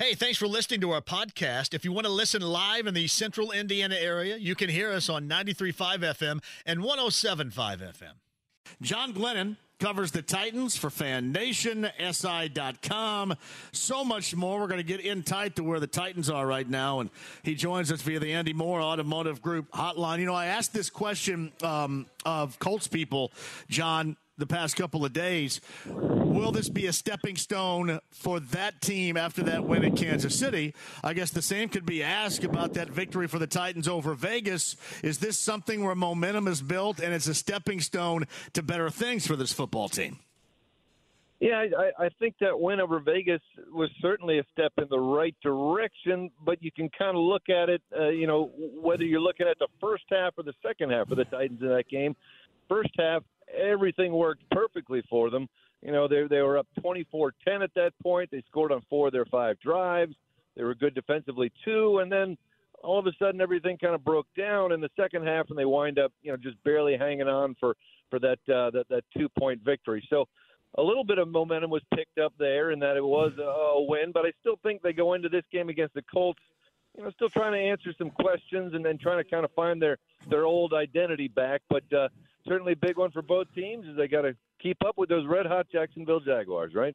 Hey, thanks for listening to our podcast. If you want to listen live in the central Indiana area, you can hear us on 93.5 FM and 107.5 FM. John Glennon covers the Titans for FanNation, so much more. We're going to get in tight to where the Titans are right now, and he joins us via the Andy Moore Automotive Group hotline. You know, I asked this question um, of Colts people, John, the past couple of days. Will this be a stepping stone for that team after that win in Kansas City? I guess the same could be asked about that victory for the Titans over Vegas. Is this something where momentum is built and it's a stepping stone to better things for this football team? Yeah, I, I think that win over Vegas was certainly a step in the right direction, but you can kind of look at it, uh, you know, whether you're looking at the first half or the second half of the Titans in that game. First half, everything worked perfectly for them. You know, they they were up 24-10 at that point. They scored on four of their five drives. They were good defensively too, and then all of a sudden everything kind of broke down in the second half, and they wind up, you know, just barely hanging on for for that uh, that that two point victory. So a little bit of momentum was picked up there, and that it was a, a win. But I still think they go into this game against the Colts, you know, still trying to answer some questions and then trying to kind of find their their old identity back. But uh, certainly a big one for both teams is they got to keep up with those red hot Jacksonville Jaguars, right?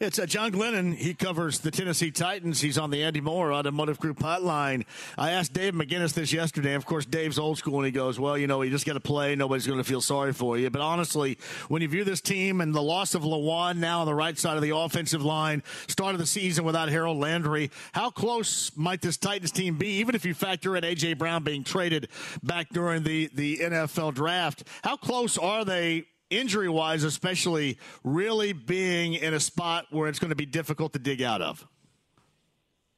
It's uh, John Glennon. He covers the Tennessee Titans. He's on the Andy Moore Automotive Group hotline. I asked Dave McGinnis this yesterday. Of course, Dave's old school, and he goes, "Well, you know, you just got to play. Nobody's going to feel sorry for you." But honestly, when you view this team and the loss of Lewan now on the right side of the offensive line, start of the season without Harold Landry, how close might this Titans team be? Even if you factor in AJ Brown being traded back during the the NFL draft, how close are they? Injury wise, especially really being in a spot where it's going to be difficult to dig out of.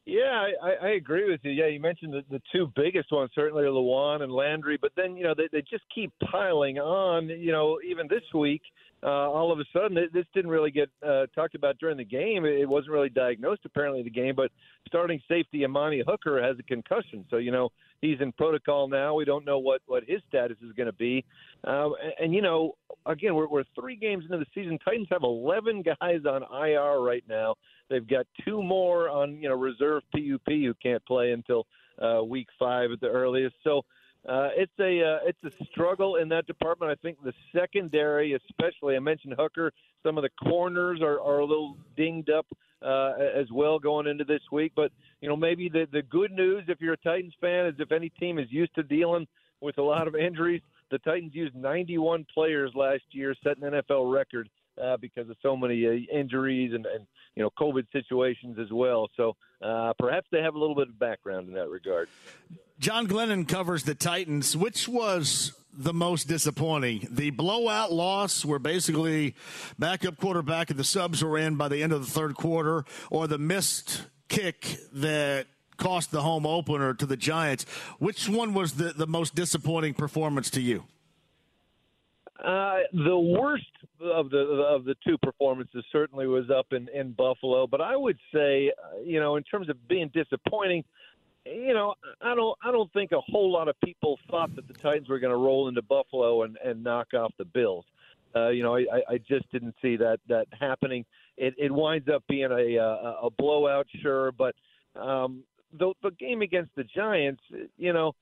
Yeah, I, I agree with you. Yeah, you mentioned the, the two biggest ones, certainly Lewan and Landry, but then, you know, they, they just keep piling on. You know, even this week, uh, all of a sudden, this didn't really get uh, talked about during the game. It wasn't really diagnosed, apparently, in the game, but starting safety Amani Hooker has a concussion. So, you know, he's in protocol now. We don't know what, what his status is going to be. Um, and, and, you know, again, we're, we're three games into the season. Titans have 11 guys on IR right now. They've got two more on, you know, reserve PUP who can't play until uh, week five at the earliest. So, uh, it's a uh, it's a struggle in that department. I think the secondary, especially, I mentioned Hooker. Some of the corners are, are a little dinged up uh, as well going into this week. But you know, maybe the the good news, if you're a Titans fan, is if any team is used to dealing with a lot of injuries, the Titans used 91 players last year, setting an NFL record uh, because of so many uh, injuries and, and you know COVID situations as well. So uh, perhaps they have a little bit of background in that regard. John Glennon covers the Titans. Which was the most disappointing? The blowout loss, where basically backup quarterback and the subs were in by the end of the third quarter, or the missed kick that cost the home opener to the Giants. Which one was the, the most disappointing performance to you? Uh, the worst of the of the two performances certainly was up in in Buffalo, but I would say, uh, you know, in terms of being disappointing, you know, I don't I don't think a whole lot of people thought that the Titans were going to roll into Buffalo and and knock off the Bills. Uh, you know, I, I just didn't see that that happening. It, it winds up being a a, a blowout, sure, but um, the the game against the Giants, you know,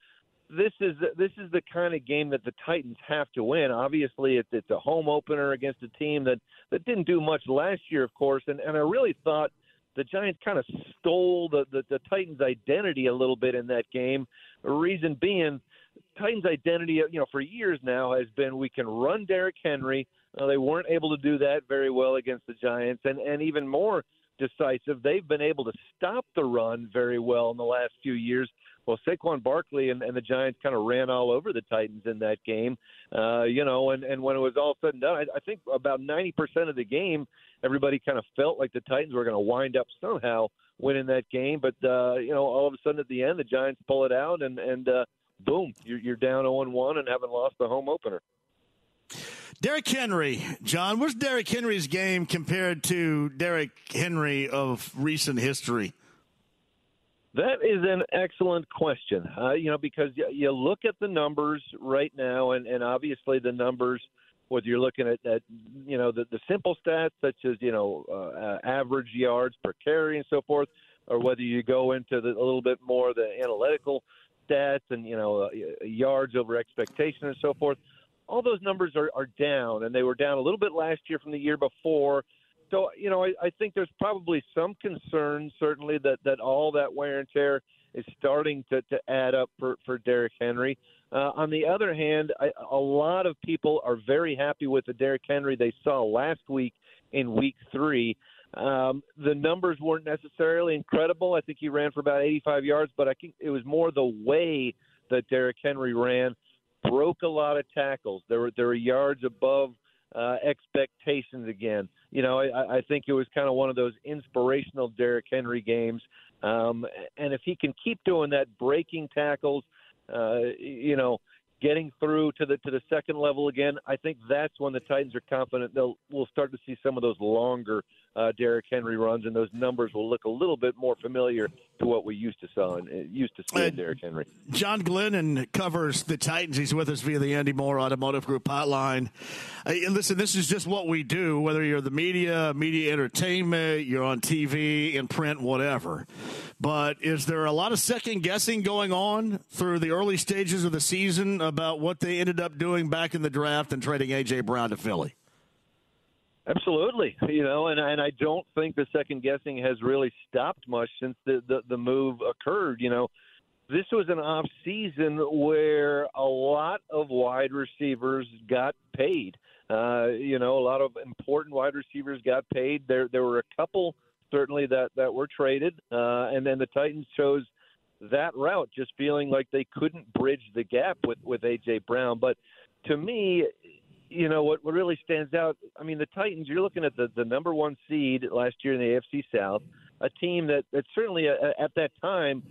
this is this is the kind of game that the Titans have to win. Obviously, it's it's a home opener against a team that that didn't do much last year, of course, and and I really thought the Giants kind of stole the, the, the Titans' identity a little bit in that game. The reason being, Titans' identity, you know, for years now has been we can run Derrick Henry. Uh, they weren't able to do that very well against the Giants, and and even more decisive, they've been able to stop the run very well in the last few years. Well, Saquon Barkley and, and the Giants kind of ran all over the Titans in that game, uh, you know, and, and when it was all said and done, I, I think about 90% of the game, everybody kind of felt like the Titans were going to wind up somehow winning that game. But uh, you know, all of a sudden at the end, the Giants pull it out, and and uh, boom, you're, you're down 0 1 and haven't lost the home opener. Derrick Henry, John, what's Derrick Henry's game compared to Derrick Henry of recent history? That is an excellent question. Uh, you know, because you look at the numbers right now, and, and obviously the numbers whether you're looking at, at you know the, the simple stats such as you know uh, uh, average yards per carry and so forth, or whether you go into the, a little bit more the analytical stats and you know uh, yards over expectation and so forth. All those numbers are, are down, and they were down a little bit last year from the year before. So you know, I, I think there's probably some concern, certainly that that all that wear and tear is starting to, to add up for for Derrick Henry. Uh, on the other hand, I, a lot of people are very happy with the Derrick Henry they saw last week in Week Three. Um, the numbers weren't necessarily incredible. I think he ran for about 85 yards, but I think it was more the way that Derrick Henry ran broke a lot of tackles. There were there were yards above uh, expectations again. You know, I, I think it was kind of one of those inspirational Derrick Henry games. Um, and if he can keep doing that, breaking tackles, uh, you know, getting through to the to the second level again, I think that's when the Titans are confident they'll we'll start to see some of those longer uh, Derrick Henry runs, and those numbers will look a little bit more familiar to what we used to saw and uh, used to see in Derrick Henry. John Glennon covers the Titans. He's with us via the Andy Moore Automotive Group hotline. Uh, listen, this is just what we do. Whether you're the media, media entertainment, you're on TV, in print, whatever. But is there a lot of second guessing going on through the early stages of the season about what they ended up doing back in the draft and trading AJ Brown to Philly? Absolutely, you know, and and I don't think the second guessing has really stopped much since the the, the move occurred. You know, this was an off season where a lot of wide receivers got paid. Uh, you know, a lot of important wide receivers got paid. There there were a couple certainly that that were traded, uh, and then the Titans chose that route, just feeling like they couldn't bridge the gap with with AJ Brown. But to me, you know what, what really stands out i mean the titans you're looking at the, the number one seed last year in the afc south a team that, that certainly uh, at that time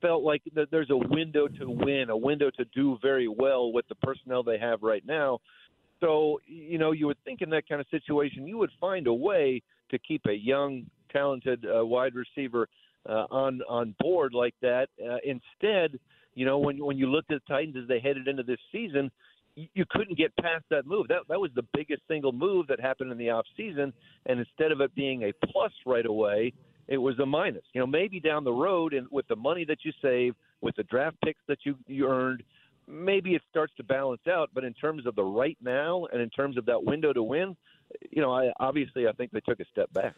felt like that there's a window to win a window to do very well with the personnel they have right now. So you know you would think in that kind of situation you would find a way to keep a young talented uh, wide receiver uh, on on board like that. Uh, instead you know when when you looked at the titans as they headed into this season you couldn't get past that move. That that was the biggest single move that happened in the off season, and instead of it being a plus right away, it was a minus. You know, maybe down the road, and with the money that you save, with the draft picks that you you earned, maybe it starts to balance out. But in terms of the right now, and in terms of that window to win, you know, I obviously I think they took a step back.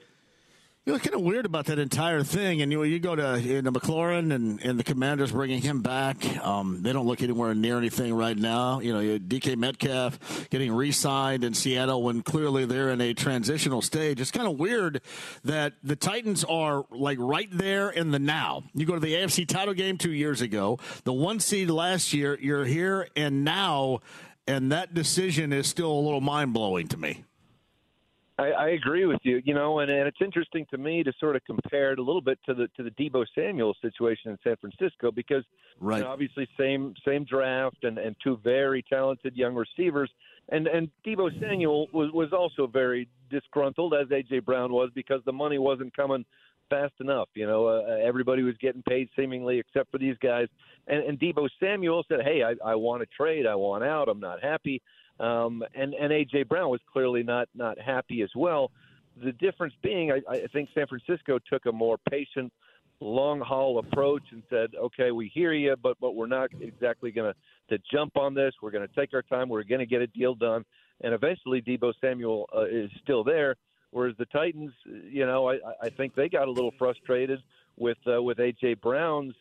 You know, kind of weird about that entire thing. And you, you go to into McLaurin and, and the Commanders bringing him back. Um, they don't look anywhere near anything right now. You know, DK Metcalf getting re-signed in Seattle when clearly they're in a transitional stage. It's kind of weird that the Titans are like right there in the now. You go to the AFC title game two years ago, the one seed last year. You're here and now, and that decision is still a little mind blowing to me. I, I agree with you. You know, and, and it's interesting to me to sort of compare it a little bit to the to the Deebo Samuel situation in San Francisco because right. you know, obviously same same draft and, and two very talented young receivers. And and Deebo Samuel was was also very disgruntled as AJ Brown was because the money wasn't coming fast enough. You know, uh, everybody was getting paid seemingly except for these guys. And, and Deebo Samuel said, "Hey, I, I want to trade. I want out. I'm not happy." Um, and and AJ Brown was clearly not not happy as well. The difference being, I, I think San Francisco took a more patient, long haul approach and said, "Okay, we hear you, but but we're not exactly going to to jump on this. We're going to take our time. We're going to get a deal done." And eventually, Deebo Samuel uh, is still there. Whereas the Titans, you know, I, I think they got a little frustrated with uh, with AJ Brown's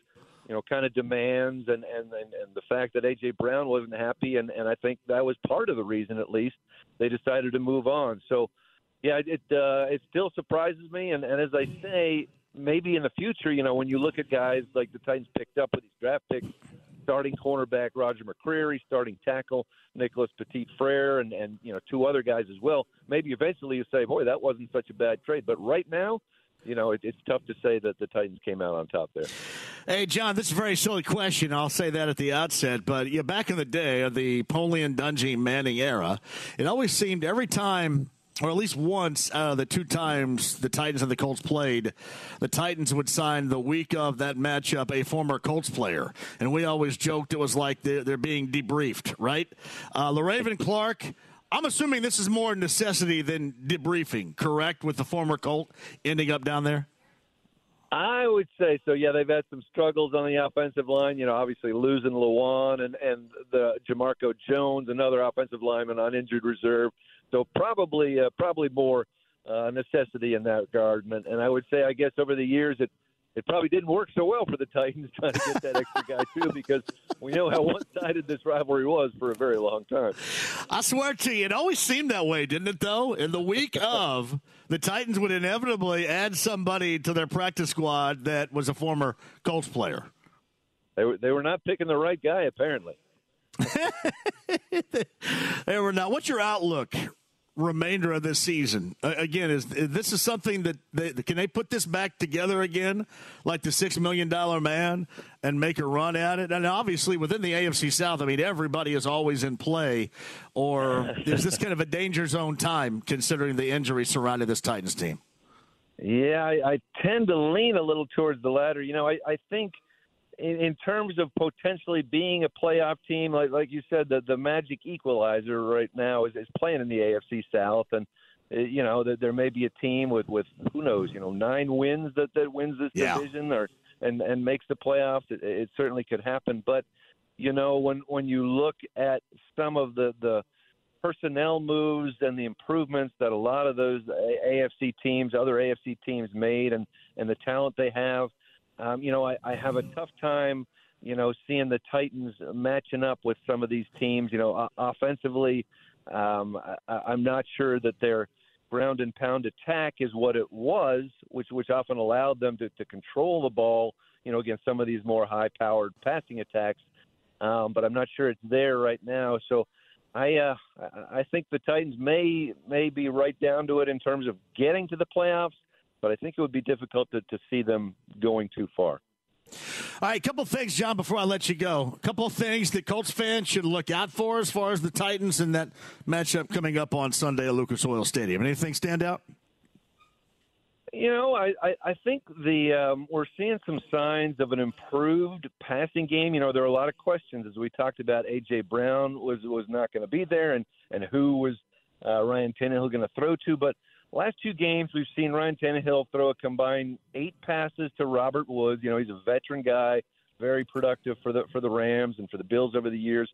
you know, kind of demands and, and, and, and the fact that A.J. Brown wasn't happy. And, and I think that was part of the reason, at least, they decided to move on. So, yeah, it uh, it still surprises me. And, and as I say, maybe in the future, you know, when you look at guys like the Titans picked up with these draft picks, starting cornerback Roger McCreary, starting tackle Nicholas Petit Frere, and, and, you know, two other guys as well, maybe eventually you say, boy, that wasn't such a bad trade. But right now, you know, it, it's tough to say that the Titans came out on top there. Hey, John, this is a very silly question. I'll say that at the outset. But yeah, back in the day of the Polian Dungy Manning era, it always seemed every time or at least once out of the two times the Titans and the Colts played, the Titans would sign the week of that matchup a former Colts player. And we always joked it was like they're, they're being debriefed, right? Uh, Le'Raven Clark I'm assuming this is more necessity than debriefing, correct? With the former Colt ending up down there. I would say so. Yeah, they've had some struggles on the offensive line. You know, obviously losing Lewan and and the Jamarco Jones, another offensive lineman on injured reserve. So probably uh, probably more uh, necessity in that regard. And, and I would say, I guess over the years, it it probably didn't work so well for the Titans trying to get that extra guy too, because we know how one-sided this rivalry was for a very long time. I swear to you, it always seemed that way, didn't it? Though in the week of, the Titans would inevitably add somebody to their practice squad that was a former Colts player. They were they were not picking the right guy, apparently. they were not. What's your outlook remainder of this season. Uh, again, is this is something that they, can they put this back together again, like the six million dollar man, and make a run at it? And obviously, within the AFC South, I mean, everybody is always in play. Or is this kind of a danger zone time considering the injuries surrounding this Titans team? Yeah, I, I tend to lean a little towards the latter. You know, I, I think in, in terms of potentially being a playoff team, like like you said, the the magic equalizer right now is, is playing in the AFC South, and uh, you know that there may be a team with with who knows, you know, nine wins that that wins this yeah. division or and and makes the playoffs. It, it certainly could happen, but you know when when you look at some of the the personnel moves and the improvements that a lot of those AFC teams, other AFC teams made, and and the talent they have um, you know, I, I have a tough time, you know, seeing the Titans matching up with some of these teams. You know, offensively, um, I, I'm not sure that their ground and pound attack is what it was, which which often allowed them to, to control the ball. You know, against some of these more high-powered passing attacks. Um, but I'm not sure it's there right now. So. I uh, I think the Titans may may be right down to it in terms of getting to the playoffs, but I think it would be difficult to, to see them going too far. All right, a couple things, John, before I let you go. A couple of things that Colts fans should look out for as far as the Titans and that matchup coming up on Sunday at Lucas Oil Stadium. Anything stand out? You know, I, I, I think the um, we're seeing some signs of an improved passing game. You know, there are a lot of questions as we talked about. AJ Brown was was not going to be there, and and who was uh, Ryan Tannehill going to throw to? But Last two games, we've seen Ryan Tannehill throw a combined eight passes to Robert Woods. You know, he's a veteran guy, very productive for the for the Rams and for the Bills over the years.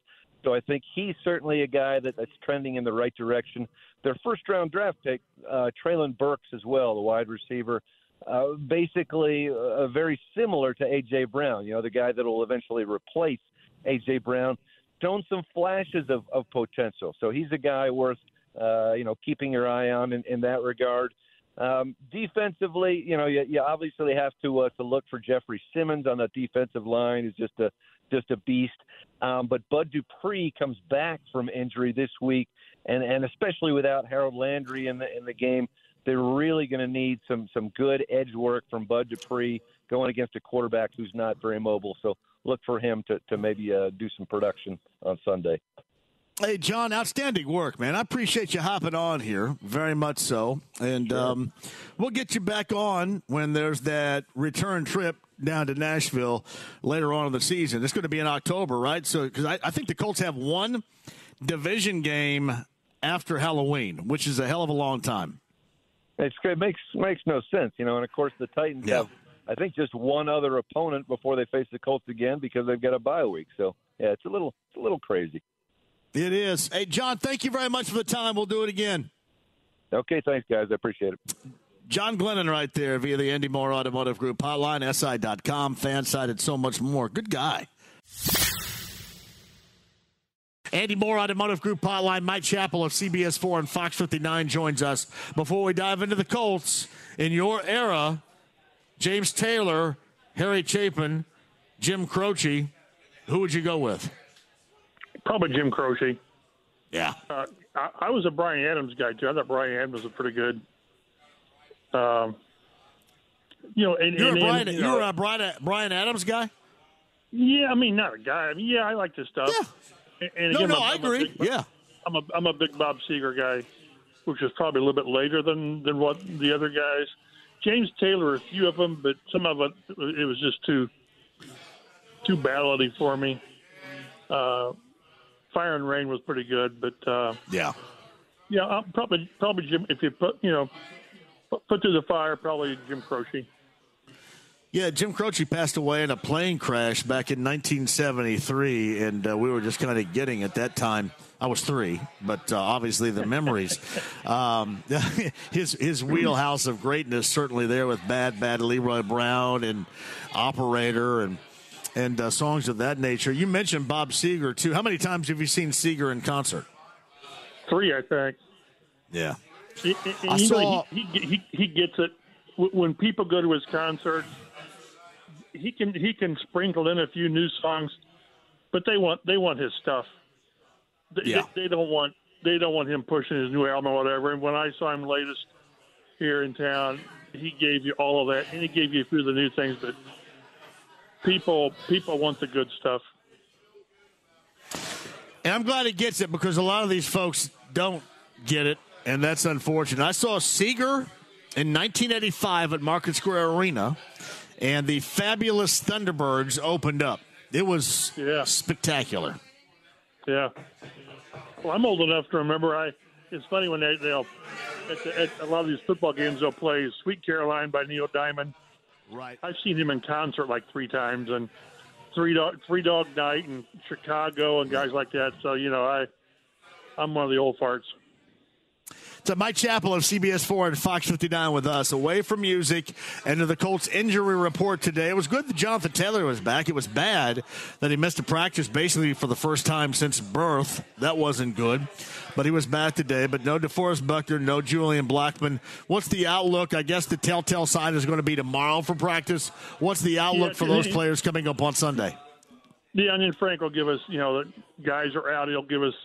So I think he's certainly a guy that, that's trending in the right direction. Their first round draft pick, uh, Treylon Burks as well, the wide receiver, uh, basically uh, very similar to AJ Brown. You know, the guy that will eventually replace AJ Brown. Shown some flashes of, of potential. So he's a guy worth uh, you know, keeping your eye on in, in that regard. Um, defensively, you know, you, you obviously have to uh, to look for Jeffrey Simmons on the defensive line. Is just a just a beast. Um, but Bud Dupree comes back from injury this week, and and especially without Harold Landry in the in the game, they're really going to need some some good edge work from Bud Dupree going against a quarterback who's not very mobile. So look for him to to maybe uh, do some production on Sunday. Hey, John, outstanding work, man. I appreciate you hopping on here, very much so. And sure. um, we'll get you back on when there's that return trip down to Nashville later on in the season. It's going to be in October, right? So, because I, I think the Colts have one division game after Halloween, which is a hell of a long time. It's, it makes makes no sense, you know. And of course, the Titans yeah. have, I think, just one other opponent before they face the Colts again because they've got a bye week. So, yeah, it's a little it's a little crazy. It is. Hey, John, thank you very much for the time. We'll do it again. Okay, thanks, guys. I appreciate it. John Glennon right there via the Andy Moore Automotive Group hotline, SI.com, fan and so much more. Good guy. Andy Moore Automotive Group hotline. Mike Chappell of CBS 4 and Fox 59 joins us. Before we dive into the Colts, in your era, James Taylor, Harry Chapin, Jim Croce, who would you go with? Probably Jim Croce. Yeah. Uh, I, I, was a Bryan Adams guy too. I thought Bryan Adams was pretty good. Um, you know, and, you're and, a Brian, and, you are a Bryan, Bryan Adams guy. Yeah, I mean, not a guy. I mean, yeah, I like this stuff. Yeah. And, again, no, no, I'm, I agree. Big, yeah. I'm a I'm a big Bob Seger guy, which is probably a little bit later than than what the other guys. James Taylor, a few of them, but some of it it was just too too ballady for me. Uh, Fire and Rain was pretty good, but uh, yeah, Yeah, uh, probably probably Jim. If you put you know put through the fire, probably Jim Croce. Yeah, Jim Croce passed away in a plane crash back in 1973, and uh, we were just kind of getting at that time. I was three, but uh, obviously the memories. um, his his wheelhouse of greatness certainly there with Bad Bad Leroy Brown and Operator and and uh, songs of that nature. You mentioned Bob Seger too. How many times have you seen Seger in concert? Three, I think. Yeah, and I saw he, he, he gets it when people go to his concerts. He can he can sprinkle in a few new songs, but they want they want his stuff. They, yeah. they, they don't want they don't want him pushing his new album or whatever. And when I saw him latest here in town, he gave you all of that, and he gave you a few of the new things. But people people want the good stuff. And I'm glad he gets it because a lot of these folks don't get it, and that's unfortunate. I saw Seger in 1985 at Market Square Arena, and the fabulous Thunderbirds opened up. It was yeah. spectacular. Yeah. Well, I'm old enough to remember. I. It's funny when they, they'll at, the, at a lot of these football games they'll play "Sweet Caroline" by Neil Diamond Right. I've seen him in concert like three times, and three dog three dog night in Chicago and guys like that. So you know, I I'm one of the old farts. To Mike Chappell of CBS 4 and Fox 59 with us, away from music and to the Colts injury report today. It was good that Jonathan Taylor was back. It was bad that he missed a practice basically for the first time since birth. That wasn't good. But he was back today. But no DeForest Buckner, no Julian Blackmon. What's the outlook? I guess the telltale sign is going to be tomorrow for practice. What's the outlook yeah, for those players coming up on Sunday? And then Frank will give us, you know, the guys are out. He'll give us –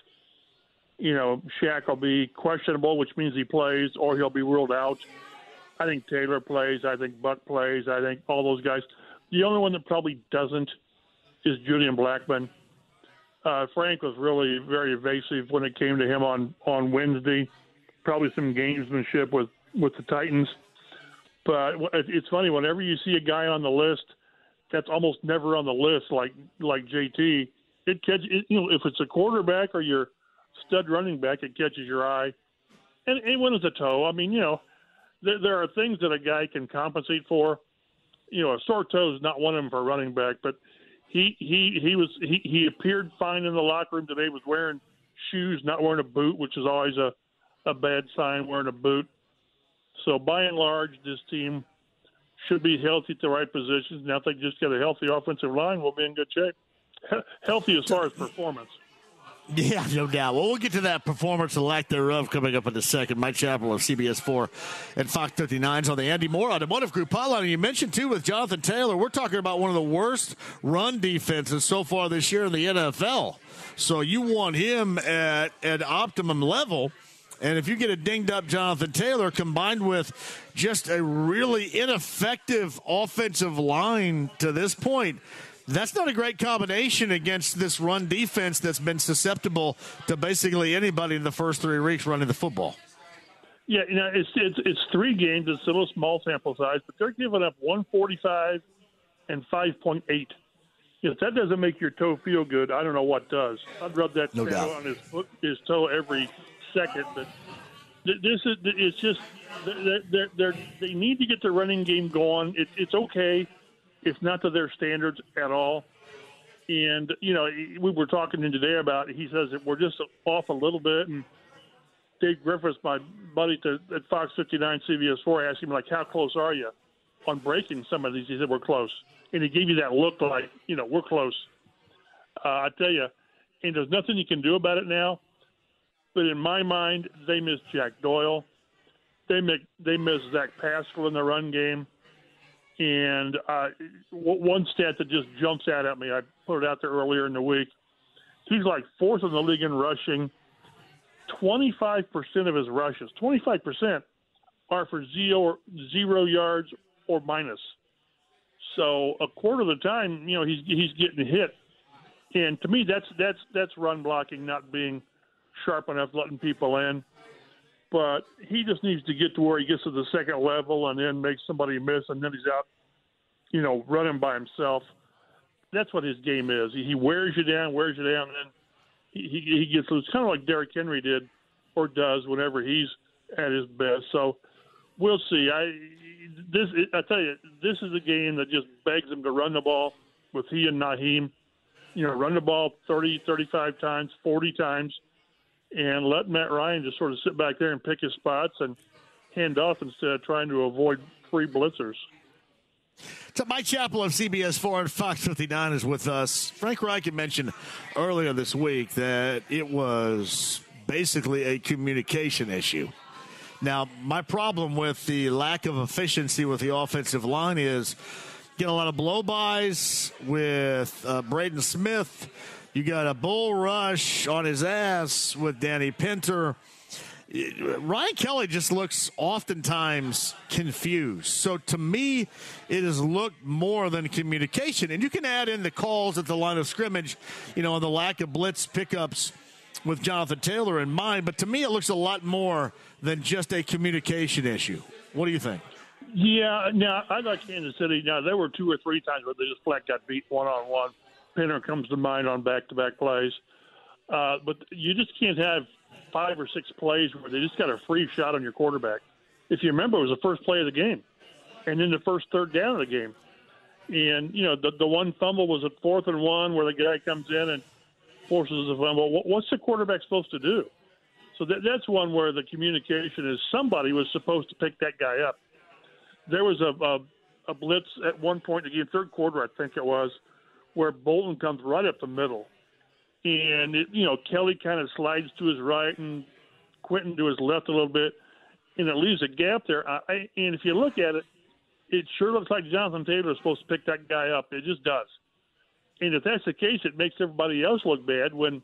you know, Shaq will be questionable, which means he plays, or he'll be ruled out. I think Taylor plays. I think Buck plays. I think all those guys. The only one that probably doesn't is Julian Blackmon. Uh, Frank was really very evasive when it came to him on on Wednesday. Probably some gamesmanship with with the Titans. But it's funny whenever you see a guy on the list that's almost never on the list, like like JT. It catch it, you know if it's a quarterback or you're stud running back, it catches your eye. And, and when a toe, I mean, you know, there, there are things that a guy can compensate for. You know, a sore toe is not one of them for a running back, but he he he was he, he appeared fine in the locker room today. Was wearing shoes, not wearing a boot, which is always a a bad sign. Wearing a boot. So by and large, this team should be healthy at the right positions. Now, if they just get a healthy offensive line, we'll be in good shape. healthy as far as performance. Yeah, no doubt. Well, we'll get to that performance and lack thereof coming up in a second. Mike Chappell of CBS 4 and Fox 59's on the Andy Moore Automotive Group hotline. You mentioned, too, with Jonathan Taylor, we're talking about one of the worst run defenses so far this year in the NFL. So you want him at an optimum level. And if you get a dinged up Jonathan Taylor combined with just a really ineffective offensive line to this point, that's not a great combination against this run defense that's been susceptible to basically anybody in the first three weeks running the football. Yeah, you know, it's it's it's three games. It's still a small sample size, but they're giving up 145 and 5.8. If that doesn't make your toe feel good, I don't know what does. I'd rub that no on his foot, his toe every second. But this is it's just they they they need to get the running game going. It, it's okay it's not to their standards at all. And you know, we were talking to him today about. He says that we're just off a little bit. And Dave Griffiths, my buddy to, at Fox 59 CBS 4, asked him like, "How close are you on breaking some of these?" He said, "We're close." And he gave you that look like, you know, we're close. Uh, I tell you, and there's nothing you can do about it now. But in my mind, they miss Jack Doyle. They make they miss Zach Pascal in the run game. And uh, one stat that just jumps out at me, I put it out there earlier in the week. He's like fourth in the league in rushing. 25% of his rushes, 25% are for zero, zero yards or minus. So a quarter of the time, you know, he's he's getting hit. And to me, that's that's that's run blocking, not being sharp enough, letting people in but he just needs to get to where he gets to the second level and then makes somebody miss, and then he's out, you know, running by himself. That's what his game is. He wears you down, wears you down, and then he, he, gets loose. Kind of like Derrick Henry did or does whenever he's at his best. So we'll see. I this I tell you, this is a game that just begs him to run the ball with he and Nyheim. You know, run the ball 30, 35 times, 40 times, and let Matt Ryan just sort of sit back there and pick his spots and hand off instead of trying to avoid free blitzers. So Mike Chappell of CBS 4 and Fox 59 is with us. Frank Reich mentioned earlier this week that it was basically a communication issue. Now, my problem with the lack of efficiency with the offensive line is get a lot of blowbys with uh, Braden Smith. You got a bull rush on his ass with Danny Pinter. Ryan Kelly just looks oftentimes confused. So to me, it has looked more than communication. And you can add in the calls at the line of scrimmage, you know, and the lack of blitz pickups with Jonathan Taylor in mind. But to me, it looks a lot more than just a communication issue. What do you think? Yeah, now I like Kansas City. Now there were two or three times where they just flat got beat one on one. Pinter comes to mind on back to back plays, uh, but you just can't have five or six plays where they just got a free shot on your quarterback. If you remember, it was the first play of the game, and then the first third down of the game. And you know the the one fumble was at fourth and one where the guy comes in and forces a fumble. What's the quarterback supposed to do? So that, that's one where the communication is somebody was supposed to pick that guy up. There was a, a, a blitz at one point again, third quarter, I think it was, where Bolton comes right up the middle, and it, you know Kelly kind of slides to his right and Quenton to his left a little bit, and it leaves a gap there. I, and if you look at it, it sure looks like Jonathan Taylor is supposed to pick that guy up. It just does. And if that's the case, it makes everybody else look bad when,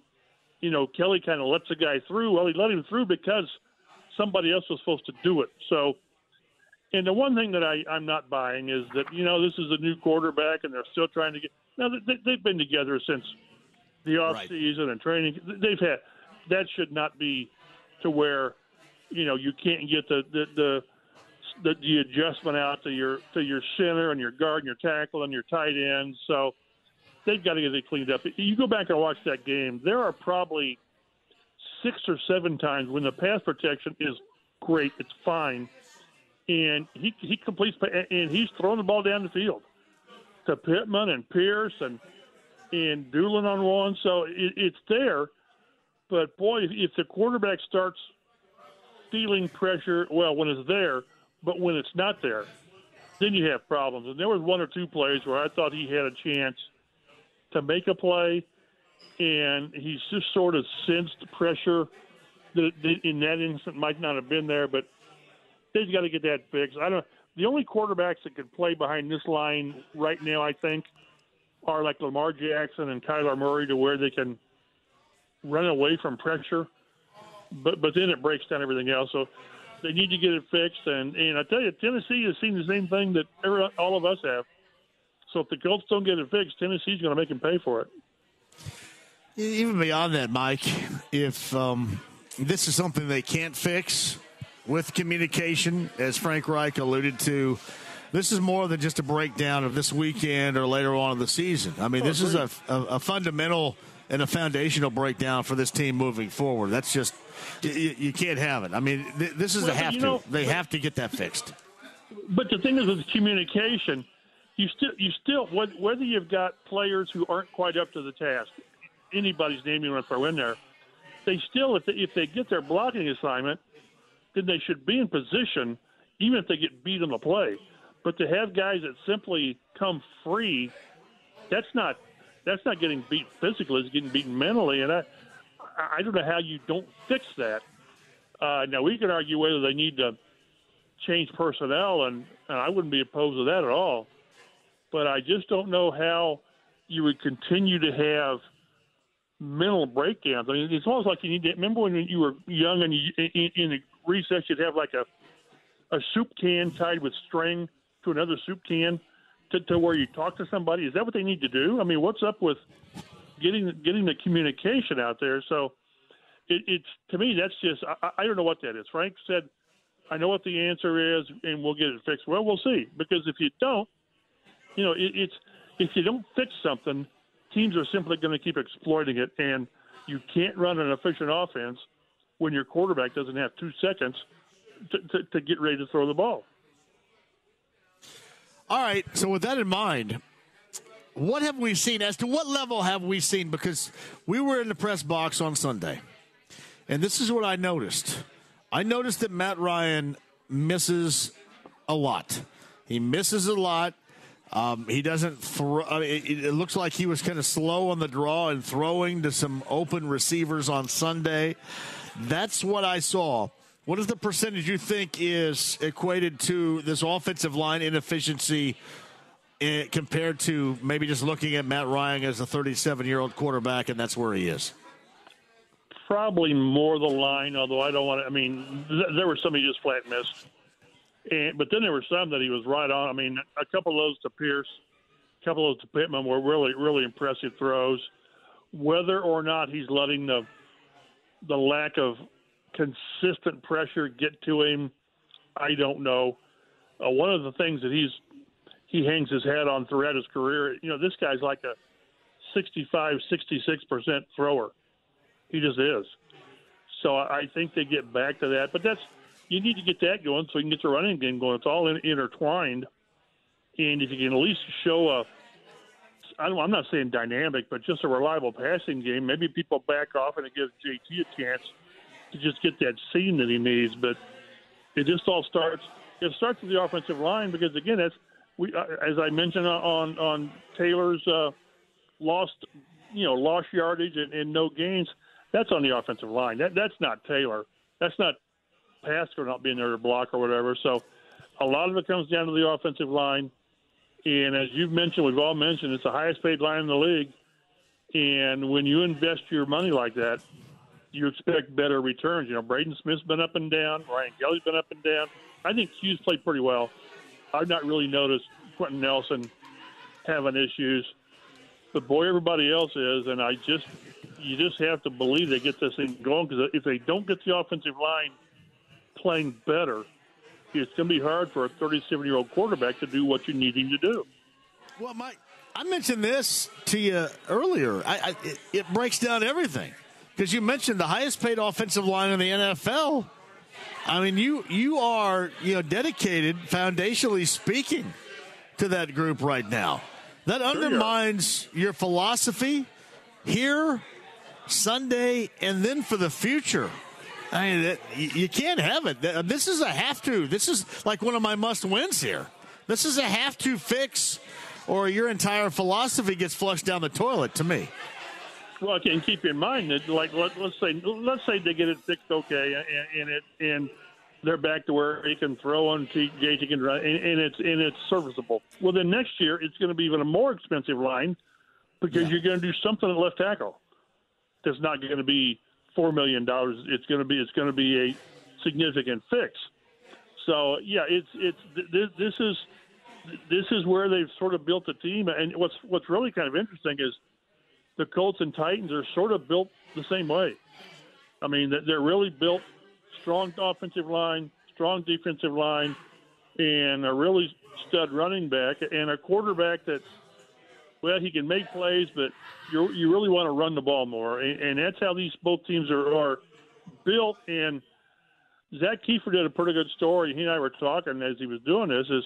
you know, Kelly kind of lets the guy through. Well, he let him through because somebody else was supposed to do it. So, and the one thing that I, I'm not buying is that, you know, this is a new quarterback and they're still trying to get. Now, they, they've been together since the off right. season and training. They've had that should not be to where, you know, you can't get the, the, the the, the adjustment out to your to your center and your guard and your tackle and your tight end. So they've got to get it cleaned up. You go back and watch that game. There are probably six or seven times when the pass protection is great, it's fine, and he he completes and he's throwing the ball down the field to Pittman and Pierce and and Dulin on one. So it, it's there, but boy, if, the quarterback starts feeling pressure, well, when it's there, but when it's not there, then you have problems. And there was one or two plays where I thought he had a chance to make a play, and he's just sort of sensed pressure that, in that instant might not have been there, but they've got to get that fixed. I don't. The only quarterbacks that can play behind this line right now, I think, are like Lamar Jackson and Kyler Murray, to where they can run away from pressure, but but then it breaks down everything else. So they need to get it fixed. And and I tell you, Tennessee has seen the same thing that every, all of us have. So if the Colts don't get it fixed, Tennessee's going to make them pay for it. Even beyond that, Mike, if um, this is something they can't fix with communication, as Frank Reich alluded to, this is more than just a breakdown of this weekend or later on in the season. I mean, oh, this great. is a, a, a, fundamental and a foundational breakdown for this team moving forward. That's just you, you can't have it. I mean, th- this is well, a have to. Know, they have to get that fixed. But the thing is with communication – you still you still whether you've got players who aren't quite up to the task, anybody's name you want to throw in there, they still if they, if they get their blocking assignment, then they should be in position, even if they get beat on the play. But to have guys that simply come free, that's not that's not getting beat physically; it's getting beaten mentally, and I I don't know how you don't fix that. Uh, now we can argue whether they need to change personnel, and, and I wouldn't be opposed to that at all but I just don't know how you would continue to have mental breakdowns. I mean, it's almost like you need to remember when you were young and you, in, in recess you'd have like a a soup can tied with string to another soup can to, to where you talk to somebody. Is that what they need to do? I mean, what's up with getting getting the communication out there? So it, it's to me that's just I, I don't know what that is. Frank said, I know what the answer is, and we'll get it fixed. Well, we'll see because if you don't, you know, it, it's if you don't fix something, teams are simply going to keep exploiting it, and you can't run an efficient offense when your quarterback doesn't have two seconds to, to, to get ready to throw the ball. All right. So with that in mind, what have we seen? As to what level have we seen? Because we were in the press box on Sunday, and this is what I noticed. I noticed that Matt Ryan misses a lot. He misses a lot. Um, he doesn't throw. I mean, it, it, looks like he was kind of slow on the draw and throwing to some open receivers on Sunday. That's what I saw. What is the percentage you think is equated to this offensive line inefficiency in, compared to maybe just looking at Matt Ryan as a 37 year old quarterback and that's where he is? Probably more the line, although I don't want to. I mean, th- there were some he just flat missed. And, but then there were some that he was right on. I mean, a couple of those to Pierce, a couple of those to Pittman were really, really impressive throws. Whether or not he's letting the the lack of consistent pressure get to him, I don't know. Uh, one of the things that he's he hangs his hat on throughout his career, you know, this guy's like a 65, 66 percent thrower. He just is. So I think they get back to that, but that's you need to get that going so you can get the running game going. It's all in, intertwined, and if you can at least show a I am not saying dynamic, but just a reliable passing game. Maybe people back off and it gives JT a chance to just get that seam that he needs. But it just all starts. It starts with the offensive line because again, that's we uh, as I mentioned on on Taylor's uh, lost you know lost yardage and, and no gains. That's on the offensive line. That that's not Taylor. That's not Pascal not being there to block or whatever. So a lot of it comes down to the offensive line. And as you've mentioned, we've all mentioned, it's the highest paid line in the league. And when you invest your money like that, you expect better returns. You know, Braden Smith's been up and down. Ryan Kelly's been up and down. I think Hughes played pretty well. I've not really noticed Quenton Nelson having issues, but boy, everybody else is. And I just, you just have to believe they get this thing going because if they don't get the offensive line playing better, it's going to be hard for a 37 year old quarterback to do what you need him to do. Well, Mike, I mentioned this to you earlier. I, I, it, it breaks down everything because you mentioned the highest paid offensive line in the NFL. I mean, you you are you know dedicated, foundationally speaking, to that group right now. That undermines your philosophy here, Sunday, and then for the future. I mean, you can't have it. This is a have to. This is like one of my must wins here. This is a have to fix, or your entire philosophy gets flushed down the toilet. To me. Well, and keep in mind that, like, let, us say, let's say they get it fixed, okay, and, and it and they're back to where he can throw and JT can run, and, and it's and it's serviceable. Well, then next year it's going to be even a more expensive line because yeah. you're going to do something at left tackle that's not going to be four million dollars. It's going to be it's going to be a significant fix. So yeah, it's it's this, this is this is where they've sort of built the team. And what's what's really kind of interesting is the Colts and Titans are sort of built the same way. I mean, they're really built strong offensive line, strong defensive line, and a really stud running back and a quarterback that's well, he can make plays, but you you really want to run the ball more, and, and that's how these both teams are, are built. And Zak Keefer did a pretty good story. He and I were talking as he was doing this. Is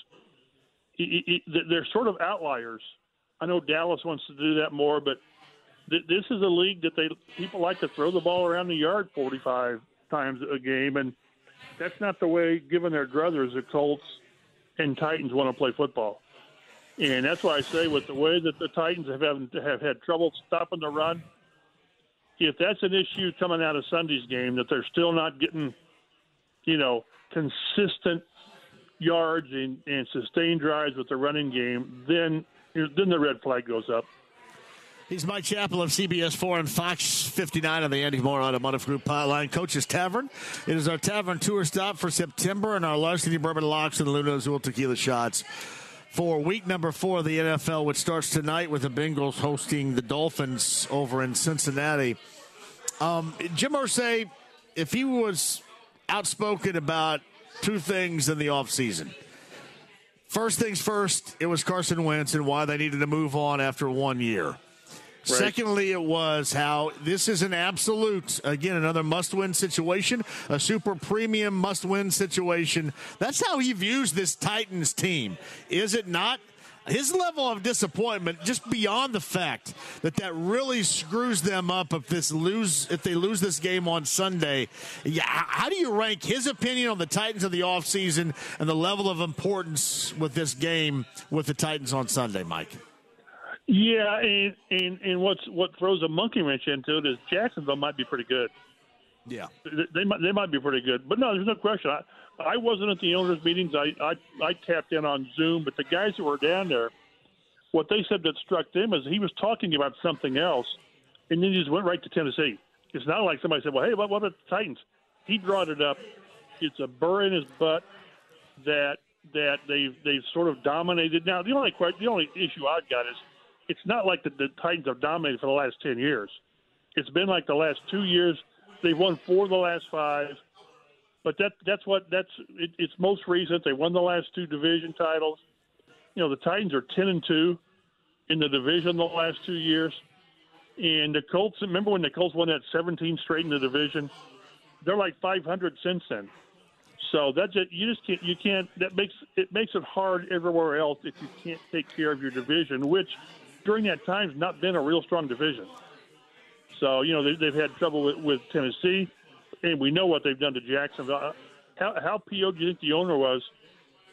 he, he, they're sort of outliers. I know Dallas wants to do that more, but th- this is a league that they people like to throw the ball around the yard 45 times a game, and that's not the way, given their druthers, the Colts and Titans want to play football. And that's why I say, with the way that the Titans have have, have had trouble stopping the run, if that's an issue coming out of Sunday's game, that they're still not getting, you know, consistent yards and, and sustained drives with the running game, then then the red flag goes up. He's Mike Chappell of CBS 4 and Fox 59 on the Andy Moore Automotive Group hotline. Coach's Tavern. It is our tavern tour stop for September and our Larceny Bourbon Locks and Luna Azul Tequila Shots for week number four of the NFL, which starts tonight with the Bengals hosting the Dolphins over in Cincinnati. Um, Jim Irsay, if he was outspoken about two things in the offseason. First things first, it was Carson Wentz and why they needed to move on after one year. Secondly, it was how this is an absolute, again, another must win situation, a super premium must win situation. That's how he views this Titans team, is it not? His level of disappointment, just beyond the fact that that really screws them up if this lose if they lose this game on Sunday. Yeah, how do you rank his opinion on the Titans of the offseason and the level of importance with this game with the Titans on Sunday, Mike? Yeah, and, and and what's what throws a monkey wrench into it is Jacksonville might be pretty good. Yeah, they, they might they might be pretty good, but no, there's no question. I I wasn't at the owners' meetings. I I, I tapped in on Zoom, but the guys that were down there, what they said that struck them is he was talking about something else, and then he just went right to Tennessee. It's not like somebody said, "Well, hey, what, what about the Titans?" He brought it up. It's a burr in his butt that that they've they've sort of dominated. Now, the only the only issue I've got is it's not like the, the Titans have dominated for the last 10 years. It's been like the last two years. They've won four of the last five. But that that's what that's it, it's most recent. They won the last two division titles. You know, the Titans are 10 and 2 in the division the last two years. And the Colts, remember when the Colts won that 17 straight in the division? They're like 500 since then. So that just, you just can't you can't that makes it makes it hard everywhere else if you can't take care of your division, which during that time has not been a real strong division. So, you know, they, have had trouble with, with, Tennessee, and we know what they've done to Jacksonville. Uh, how, how PO do you think the owner was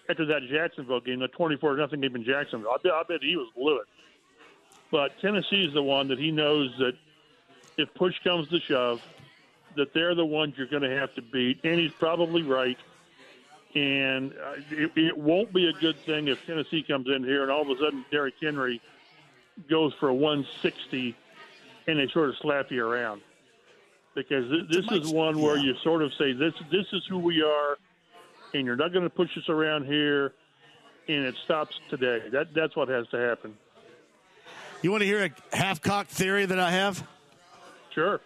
after that Jacksonville game, the 24 nothing game in Jacksonville? I bet, I bet he was livid. But Tennessee is the one that he knows that if push comes to shove, that they're the ones you're going to have to beat. And he's probably right. And uh, it, it won't be a good thing if Tennessee comes in here and all of a sudden Derrick Henry – goes for a 160 and they sort of slap you around because this is one where you sort of say this this is who we are and you're not going to push us around here and it stops today. That that's what has to happen. You want to hear a half-cocked theory that i have? Sure.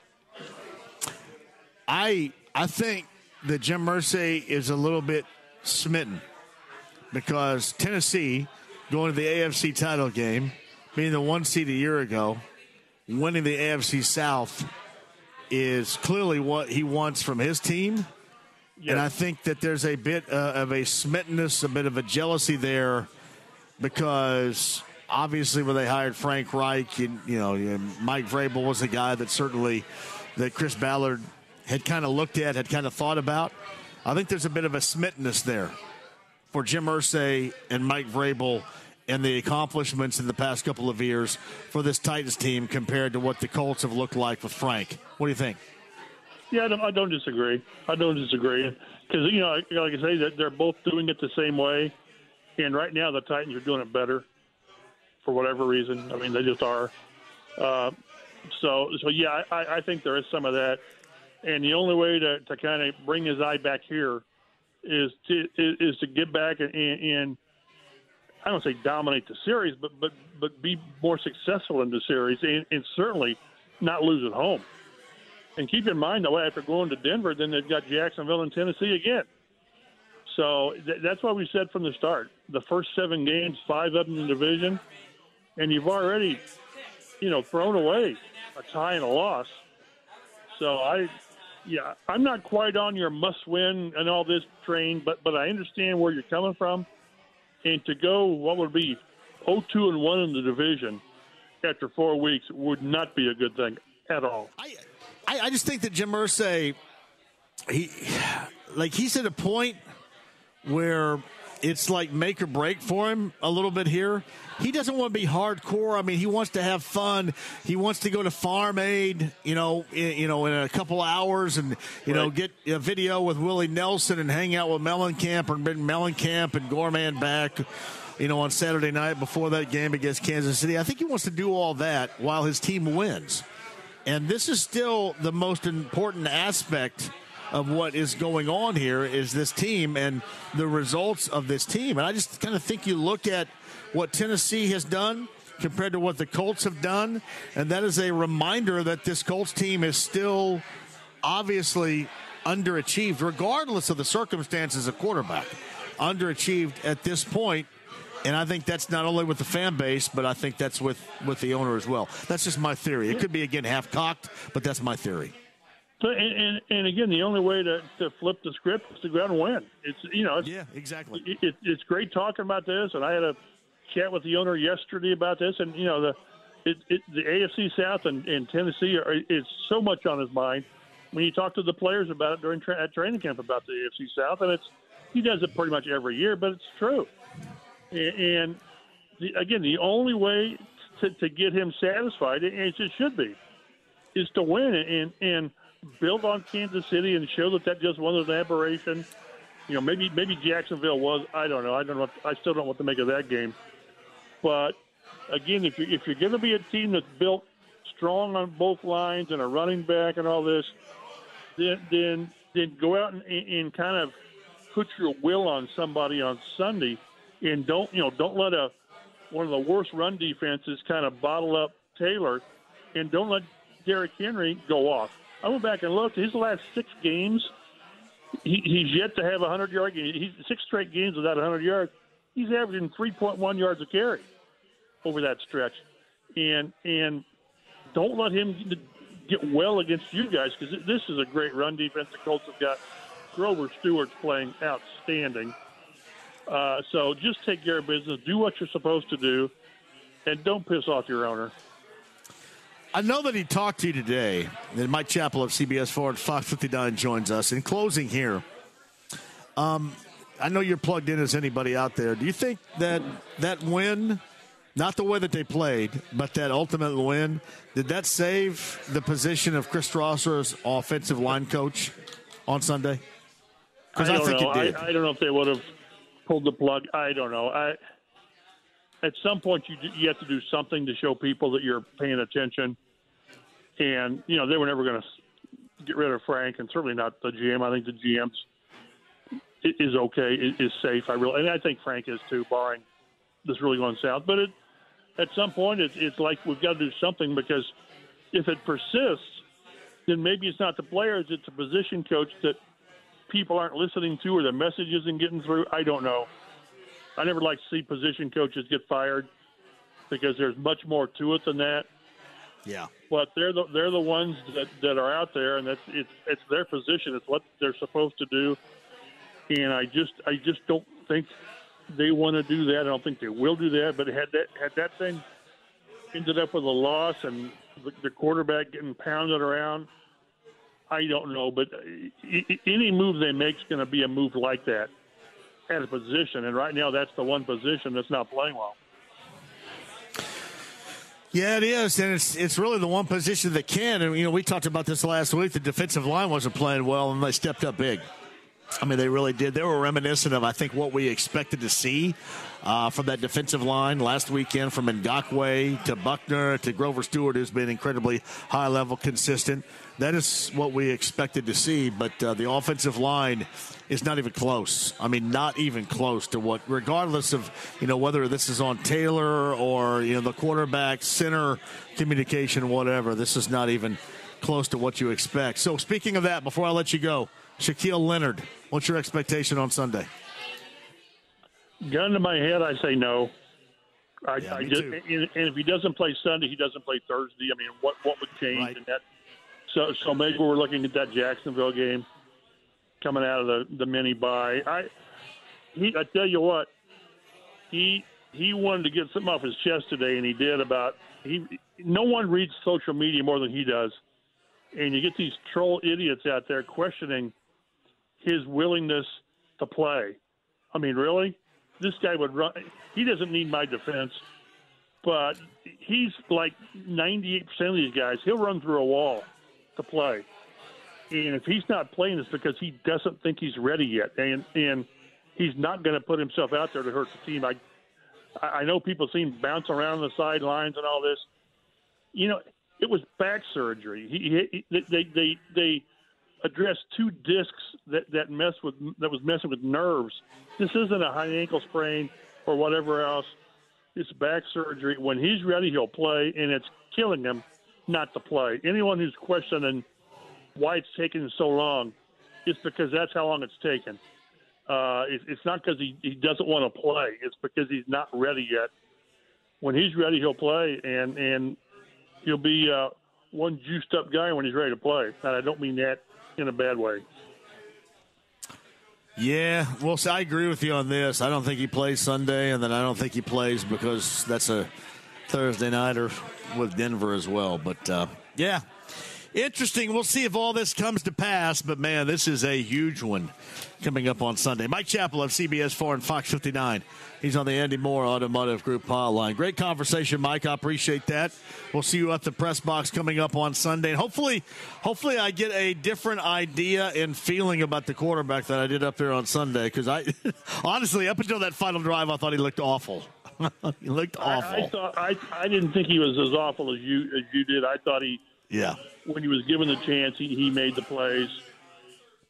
I i think that jim Irsay is a little bit smitten because tennessee going to the afc title game being the one seed a year ago, winning the AFC South is clearly what he wants from his team. Yes. And I think that there's a bit uh, of a smittenness, a bit of a jealousy there because obviously when they hired Frank Reich, and, you know, Mike Vrabel was a guy that certainly that Chris Ballard had kind of looked at, had kind of thought about. I think there's a bit of a smittenness there for Jim Irsay and Mike Vrabel and the accomplishments in the past couple of years for this Titans team compared to what the Colts have looked like with Frank. What do you think? Yeah, I don't, disagree. I don't disagree because you know, like I say, that they're both doing it the same way, and right now the Titans are doing it better for whatever reason. I mean, they just are. Uh, so, so yeah, I, I think there is some of that, and the only way to, to kind of bring his eye back here is to is, is to get back and, and I don't say dominate the series, but but but be more successful in the series, and, and certainly not lose at home. And keep in mind, though, after going to Denver, then they've got Jacksonville and Tennessee again. So th- that's why we said from the start, the first seven games, five of them in the division, and you've already, you know, thrown away a tie and a loss. So I, yeah, I'm not quite on your must-win and all this train, but but I understand where you're coming from and to go what would be 0-2 and 1 in the division after four weeks would not be a good thing at all. I, I just think that Jim Irsay, he, like he's at a point where it's like make or break for him a little bit here. He doesn't want to be hardcore. I mean, he wants to have fun. He wants to go to Farm Aid, you know, in, you know, in a couple hours, and you right. know, get a video with Willie Nelson and hang out with Mellencamp or bring Mellencamp and Gorman back. You know, on Saturday night before that game against Kansas City, I think he wants to do all that while his team wins. And this is still the most important aspect of what is going on here is this team and the results of this team. And I just kind of think you look at what Tennessee has done compared to what the Colts have done, and that is a reminder that this Colts team is still obviously underachieved, regardless of the circumstances of quarterback. Underachieved at this point. And I think that's not only with the fan base, but I think that's with, with the owner as well. That's just my theory. It could be, again, half cocked, but that's my theory. So, and, and, and again, the only way to, to flip the script is to go out and win. It's you know, it's, yeah, exactly. It, it, it's great talking about this, and I had a chat with the owner yesterday about this, and you know the it, it, the AFC South and, and Tennessee are, is so much on his mind. When you talk to the players about it during tra- at training camp about the AFC South, and it's he does it pretty much every year, but it's true. And the, again, the only way to, to get him satisfied, and it should be, is to win and and build on Kansas City and show that that just wasn't an aberration. You know, maybe maybe Jacksonville was. I don't know. I don't know. I still don't know what to make of that game. But again, if you're, if you're going to be a team that's built strong on both lines and a running back and all this, then then, then go out and, and kind of put your will on somebody on Sunday, and don't you know don't let a one of the worst run defenses kind of bottle up Taylor, and don't let Derrick Henry go off. I went back and looked. His last six games, he, he's yet to have a hundred yard game. He's six straight games without a hundred yards. He's averaging three point one yards a carry over that stretch, and and don't let him get well against you guys because this is a great run defense. The Colts have got Grover Stewart's playing outstanding. Uh, so just take care of business, do what you're supposed to do, and don't piss off your owner. I know that he talked to you today. And Mike Chappell of CBS 4 and Fox 59 joins us. In closing here, um, I know you're plugged in as anybody out there. Do you think that that win, not the way that they played, but that ultimate win, did that save the position of Chris Strausser as offensive line coach on Sunday? Because I, I, think know. it did. I, I, don't know if they would have pulled the plug. I don't know. I at some point you you have to do something to show people that you're paying attention. And you know they were never going to get rid of Frank, and certainly not the GM. I think the GM's is okay, is safe. I really, and I think Frank is too, barring this really going south. But it, at some point, it, it's like we've got to do something because if it persists, then maybe it's not the players; it's a position coach that people aren't listening to, or the message isn't getting through. I don't know. I never like to see position coaches get fired because there's much more to it than that. Yeah. But they're the they're the ones that, that are out there, and that's it's it's their position. It's what they're supposed to do, and I just I just don't think they want to do that. I don't think they will do that. But had that had that thing ended up with a loss and the, the quarterback getting pounded around, I don't know. But uh, any move they make is going to be a move like that at a position, and right now that's the one position that's not playing well. Yeah, it is, and it's it's really the one position that can. And you know, we talked about this last week. The defensive line wasn't playing well, and they stepped up big. I mean, they really did. They were reminiscent of, I think, what we expected to see uh, from that defensive line last weekend, from Ngakoue to Buckner to Grover Stewart, who's been incredibly high level, consistent. That is what we expected to see, but uh, the offensive line is not even close. I mean, not even close to what, regardless of you know whether this is on Taylor or you know the quarterback, center communication, whatever. This is not even close to what you expect. So, speaking of that, before I let you go, Shaquille Leonard, what's your expectation on Sunday? Gun to my head, I say no. I, yeah, I just, and, and, if he doesn't play Sunday, he doesn't play Thursday. I mean, what what would change right. in that? So so maybe we're looking at that Jacksonville game coming out of the the mini buy. I he I tell you what, he he wanted to get something off his chest today, and he did. About he no one reads social media more than he does, and you get these troll idiots out there questioning his willingness to play. I mean, really, this guy would run. He doesn't need my defense, but he's like 98% of these guys. He'll run through a wall to play. And if he's not playing, it's because he doesn't think he's ready yet, and and he's not going to put himself out there to hurt the team. I I know people see him bounce around the sidelines and all this. You know, it was back surgery. He, he they they they addressed two discs that that mess with that was messing with nerves. This isn't a high ankle sprain or whatever else. It's back surgery. When he's ready, he'll play, and it's killing him not to play. Anyone who's questioning why it's taking so long, it's because that's how long it's taken. uh, it, it's not because he, he doesn't want to play. It's because he's not ready yet. When he's ready, he'll play, and and he'll be uh, one juiced up guy when he's ready to play. And I don't mean that in a bad way. Yeah, well, I agree with you on this. I don't think he plays Sunday, and then I don't think he plays because that's a Thursday nighter with Denver as well. But uh, yeah, interesting. We'll see if all this comes to pass. But man, this is a huge one coming up on Sunday. Mike Chappell of CBS 4 and Fox 59. He's on the Andy Moore Automotive Group hotline. Great conversation, Mike. I appreciate that. We'll see you at the press box coming up on Sunday. And hopefully, hopefully, I get a different idea and feeling about the quarterback that I did up there on Sunday. Because I, honestly, up until that final drive, I thought he looked awful. he looked awful. I, I, thought I, I didn't think he was as awful as you as you did. I thought he, yeah, when he was given the chance, he, he made the plays.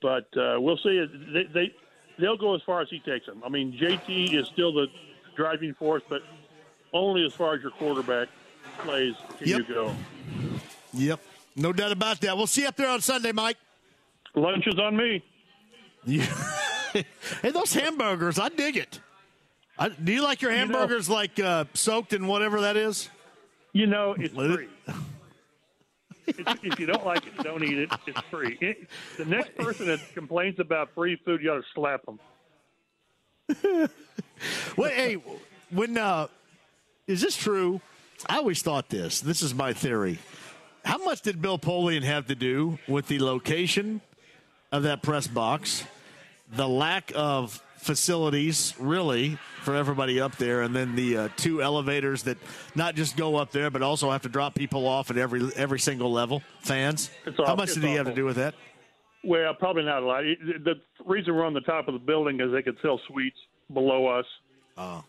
But uh, we'll see. They, they they'll go as far as he takes them. I mean, JT is still the driving force, but only as far as your quarterback plays can Yep. you go. Yep, no doubt about that. We'll see you up there on Sunday, Mike. Lunch is on me. Yeah. hey, those hamburgers, I dig it. I, do you like your know- hamburgers like uh, soaked in whatever that is? You know, it's Let it- free. if, you don't like it, don't eat it. It's free. It, the next person that complains about free food, you ought to slap them. Wait, hey, when uh, is this true? I always thought this. This is my theory. How much did Bill Polian have to do with the location of that press box, the lack of facilities, really, for everybody up there, and then the uh, two elevators that not just go up there, but also have to drop people off at every every single level? Fans. It's How awful. much did he have to do with that? Well, probably not a lot. The reason we're on the top of the building is they could sell suites below us. Oh.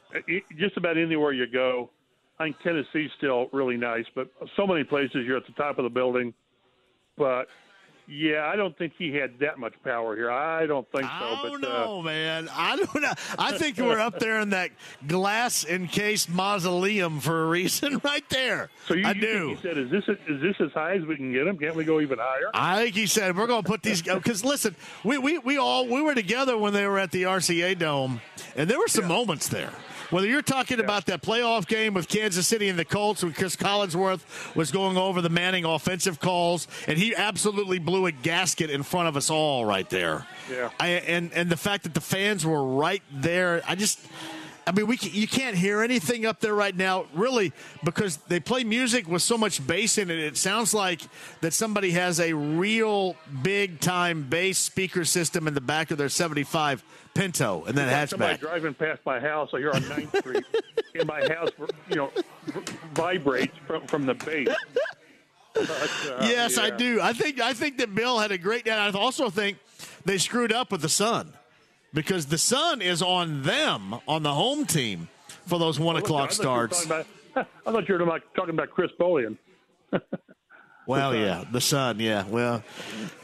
Just about anywhere you go. I think Tennessee's still really nice, but so many places you're at the top of the building. But yeah, I don't think he had that much power here. I don't think so. I don't but uh, know, man. I don't know. I think we're up there in that glass encased mausoleum for a reason, right there. so you, I you do. he said, "Is this is this as high as we can get him? Can't we go even higher?" I think he said we're going to put these because listen, we, we we all we were together when they were at the RCA Dome, and there were some moments there. Whether you're talking about that playoff game with Kansas City and the Colts, when Cris Collinsworth was going over the Manning offensive calls, and he absolutely blew a gasket in front of us all right there. Yeah. I, and and the fact that the fans were right there, I just. I mean, we can, you can't hear anything up there right now, really, because they play music with so much bass in it. It sounds like that somebody has a real big time bass speaker system in the back of their 75 Pinto and then Like somebody driving past my house so here on 9th Street, and my house, you know, vibrates from, from the bass. But, uh, Yes, I do. I think I think that Bill had a great. And I also think they screwed up with the sun because the sun is on them on the home team for those one o'clock starts. about- I thought you were talking about, talking about Chris Polian. Well, yeah, the sun. Yeah, well,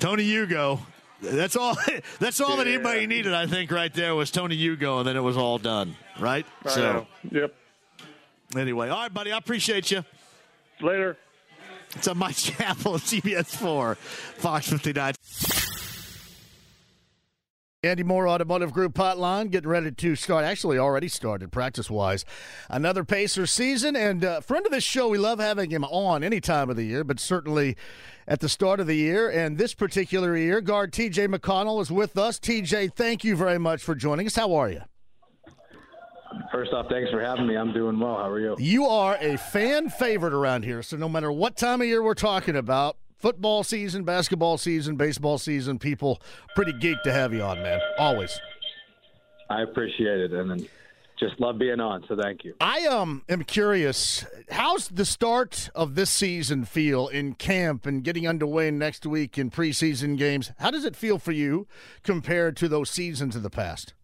Tony Hugo. That's all. That's all that anybody needed, I think, right there was Tony Hugo, and then it was all done, right? I so, know. Yep. anyway, all right, buddy, I appreciate you. Later. It's on Mike Chappell, CBS Four, Fox Fifty Nine. Andy Moore Automotive Group hotline getting ready to start. Actually, already started practice wise. Another Pacer season, and uh, friend of this show. We love having him on any time of the year, but certainly at the start of the year. And this particular year, guard TJ McConnell is with us. TJ, thank you very much for joining us. How are you? First off, thanks for having me. I'm doing well. How are you? You are a fan favorite around here. So no matter what time of year we're talking about, football season, basketball season, baseball season, people pretty geeked to have you on, man. Always. I appreciate it, and just love being on. So thank you. I um am curious, how's the start of this season feel in camp and getting underway next week in preseason games? How does it feel for you compared to those seasons of the past?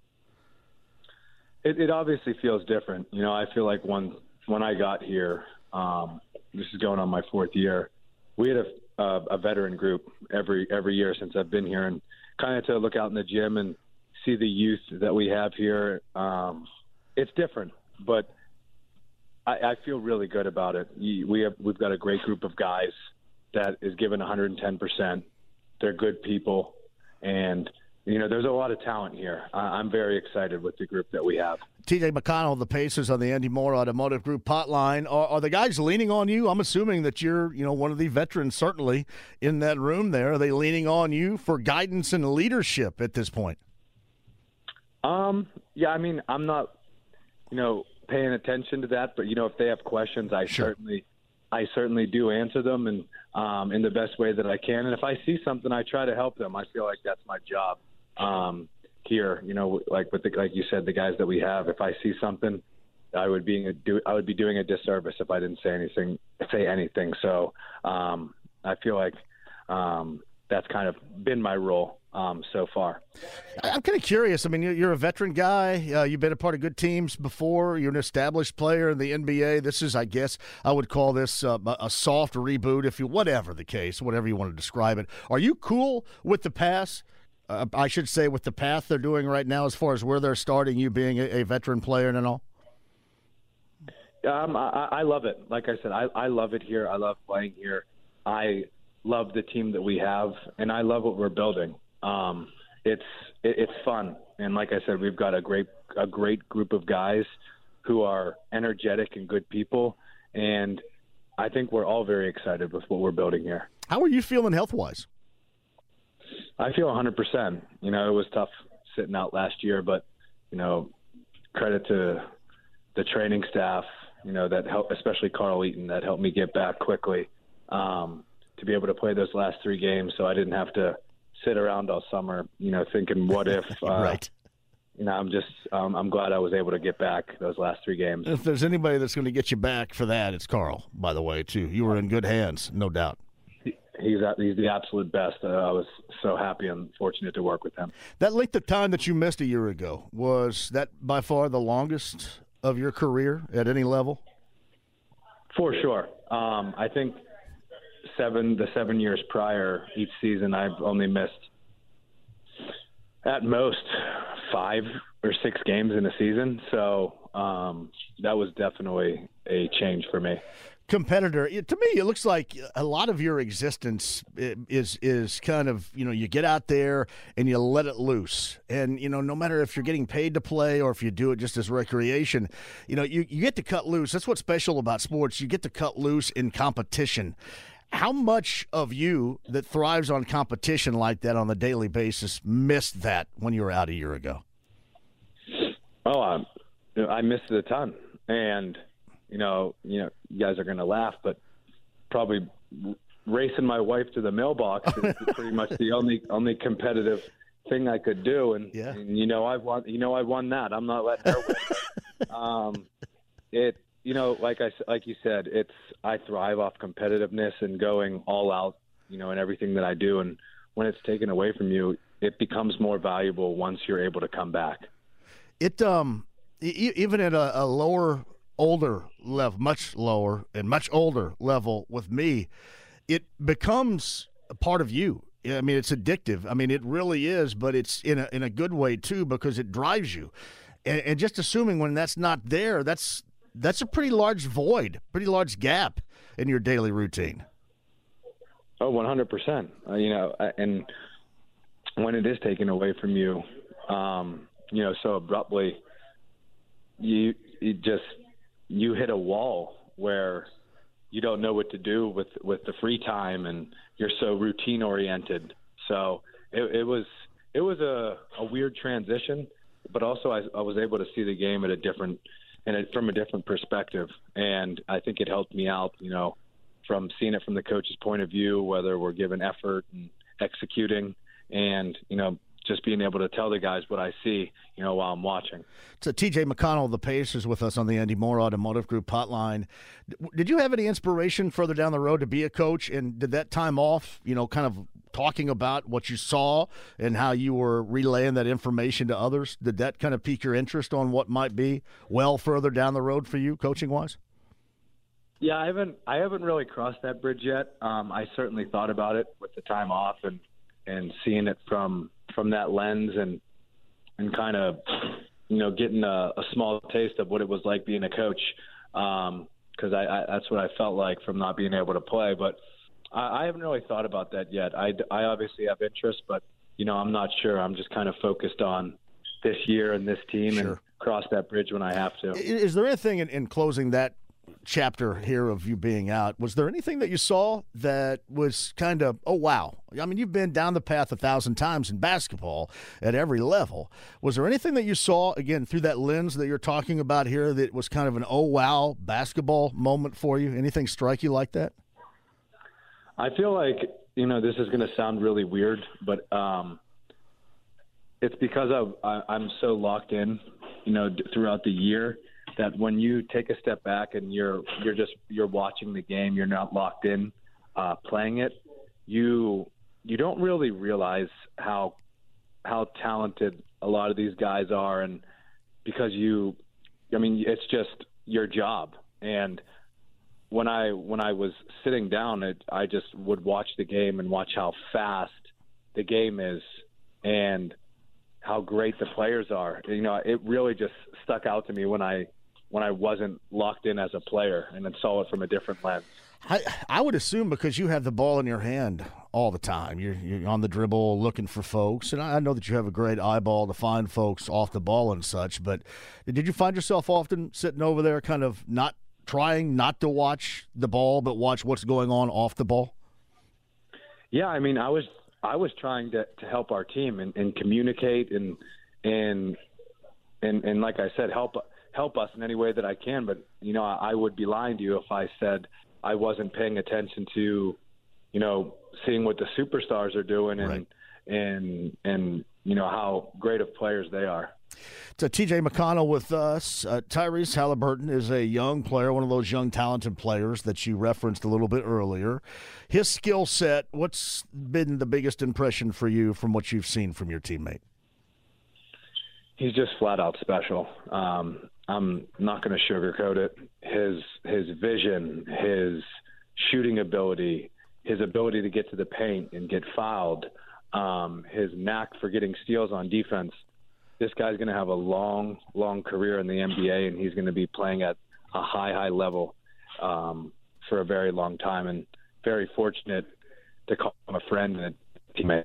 It, it obviously feels different. You know, I feel like when when I got here, um, this is going on my fourth year. We had a, a, a veteran group every every year since I've been here, and kind of to look out in the gym and see the youth that we have here. Um, it's different, but I, I feel really good about it. We have we've got a great group of guys that is given 110 percent. They're good people, and you know, there's a lot of talent here. I'm very excited with the group that we have. TJ McConnell, the Pacers on the Andy Moore Automotive Group hotline. Are, are, the guys leaning on you? I'm assuming that you're, you know, one of the veterans certainly in that room there. Are they leaning on you for guidance and leadership at this point? Um, yeah, I mean, I'm not, you know, paying attention to that, but you know, if they have questions, I sure. certainly I certainly do answer them and um, in the best way that I can. And if I see something, I try to help them. I feel like that's my job um, here. You know, like with the, like you said, the guys that we have. If I see something, I would being a do I would be doing a disservice if I didn't say anything say anything. So um, I feel like um, that's kind of been my role um, so far. I'm kind of curious. I mean, you're a veteran guy. Uh, you've been a part of good teams before. You're an established player in the NBA. This is, I guess, I would call this uh, a soft reboot, if you, whatever the case, whatever you want to describe it. Are you cool with the pass? Uh, I should say, with the path they're doing right now, as far as where they're starting, you being a, a veteran player and all. Um, I, I love it. Like I said, I, I love it here. I love playing here. I love the team that we have, and I love what we're building. Um, it's it, it's fun, and like I said, we've got a great a great group of guys who are energetic and good people, and I think we're all very excited with what we're building here. How are you feeling health wise? I feel 100%. You know, it was tough sitting out last year, but you know, credit to the training staff. You know that helped, especially Carl Eaton, that helped me get back quickly um, to be able to play those last three games, so I didn't have to sit around all summer, you know, thinking, what if? Uh, right. You know, I'm just, um, I'm glad I was able to get back those last three games. If there's anybody that's going to get you back for that, it's Carl. By the way, too, you were in good hands, no doubt. He's he's the absolute best. Uh, I was so happy and fortunate to work with him. That length of time that you missed a year ago was that by far the longest of your career at any level? For sure. Um, I think seven the seven years prior each season I've only missed at most five or six games in a season. So um, that was definitely a change for me. Competitor, to me, it looks like a lot of your existence is is kind of you know you get out there and you let it loose, and you know no matter if you're getting paid to play or if you do it just as recreation, you know you, you get to cut loose. That's what's special about sports. You get to cut loose in competition, how much of you that thrives on competition like that on a daily basis missed that when you were out a year ago? Oh, I, I missed it a ton, and you know, you know, you guys are going to laugh, but probably racing my wife to the mailbox is pretty much the only only competitive thing I could do. And, yeah. and you know, I've won. You know, I won that. I'm not letting her win. um, it you know, like I like you said, it's I thrive off competitiveness and going all out, you know, in everything that I do. And when it's taken away from you, it becomes more valuable once you're able to come back. It um even at a, a lower, older level, much lower and much older level with me, it becomes a part of you. I mean, it's addictive. I mean, it really is, but it's in a in a good way too because it drives you. And, and just assuming when that's not there, that's that's a pretty large void, pretty large gap in your daily routine. Oh, 100%. Uh, you know, and when it is taken away from you, um, you know, so abruptly, you, you just, you hit a wall where you don't know what to do with, with the free time and you're so routine oriented. So it, it was, it was a, a weird transition, but also I, I was able to see the game at a different, and from a different perspective. And I think it helped me out, you know, from seeing it from the coach's point of view, whether we're given effort and executing, and you know, just being able to tell the guys what I see, you know, while I'm watching. So TJ McConnell, the Pacers, with us on the Andy Moore Automotive Group hotline. Did you have any inspiration further down the road to be a coach? And did that time off, you know, kind of talking about what you saw and how you were relaying that information to others, did that kind of pique your interest on what might be well further down the road for you, coaching wise? Yeah, I haven't I haven't really crossed that bridge yet. Um, I certainly thought about it with the time off and and seeing it from from that lens and and kind of you know getting a, a small taste of what it was like being a coach because um, I, I that's what I felt like from not being able to play. But I, I haven't really thought about that yet. I, I obviously have interest, but you know, I'm not sure. I'm just kind of focused on this year and this team Sure. and cross that bridge when I have to. Is there anything in, in closing that chapter here of you being out? Was there anything that you saw that was kind of, oh, wow? I mean, you've been down the path a thousand times in basketball at every level. Was there anything that you saw, again, through that lens that you're talking about here that was kind of an, oh, wow, basketball moment for you? Anything strike you like that? I feel like you know this is going to sound really weird, but um, it's because of I, I'm so locked in, you know, d- throughout the year that when you take a step back and you're you're just you're watching the game, you're not locked in uh, playing it. You you don't really realize how how talented a lot of these guys are, and because you, I mean, it's just your job and when I when I was sitting down, it, I just would watch the game and watch how fast the game is and how great the players are. You know, it really just stuck out to me when I when I wasn't locked in as a player and then saw it from a different lens. I, I would assume because you have the ball in your hand all the time. You're, you're on the dribble looking for folks. And I I know that you have a great eyeball to find folks off the ball and such. But did you find yourself often sitting over there kind of not trying not to watch the ball, but watch what's going on off the ball? Yeah, I mean, I was I was trying to, to help our team and, and communicate and and and and like I said, help help us in any way that I can. But you know, I, I would be lying to you if I said I wasn't paying attention to, you know, seeing what the superstars are doing and Right. and and you know how great of players they are. So TJ McConnell with us. Uh, Tyrese Halliburton is a young player, one of those young talented players that you referenced a little bit earlier. His skill set, what's been the biggest impression for you from what you've seen from your teammate? he's just flat out special. Um, I'm not going to sugarcoat it. His his vision, his shooting ability, his ability to get to the paint and get fouled, um, his knack for getting steals on defense. This guy's going to have a long, long career in the NBA, and he's going to be playing at a high, high level um, for a very long time. And very fortunate to call him a friend and a teammate.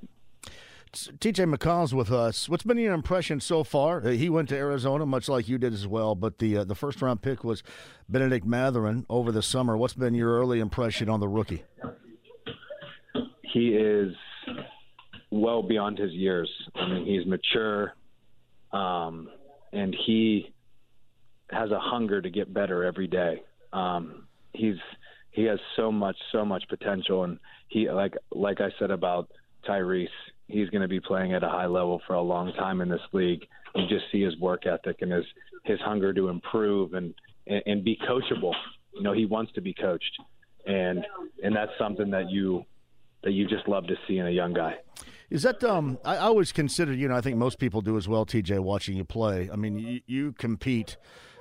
TJ McConnell's with us. What's been your impression so far? Uh, He went to Arizona, much like you did as well. But the uh, the first round pick was Bennedict Mathurin over the summer. What's been your early impression on the rookie? he is well beyond his years. I mean, he's mature, um, and he has a hunger to get better every day. Um, he's he has so much, so much potential, and he like like I said about Tyrese, he's going to be playing at a high level for a long time in this league. You just see his work ethic and his his hunger to improve and and, and be coachable. You know, he wants to be coached, and and that's something that you that you just love to see in a young guy. Is that um? I, always consider you know I think most people do as well. TJ, watching you play. I mean, you, you compete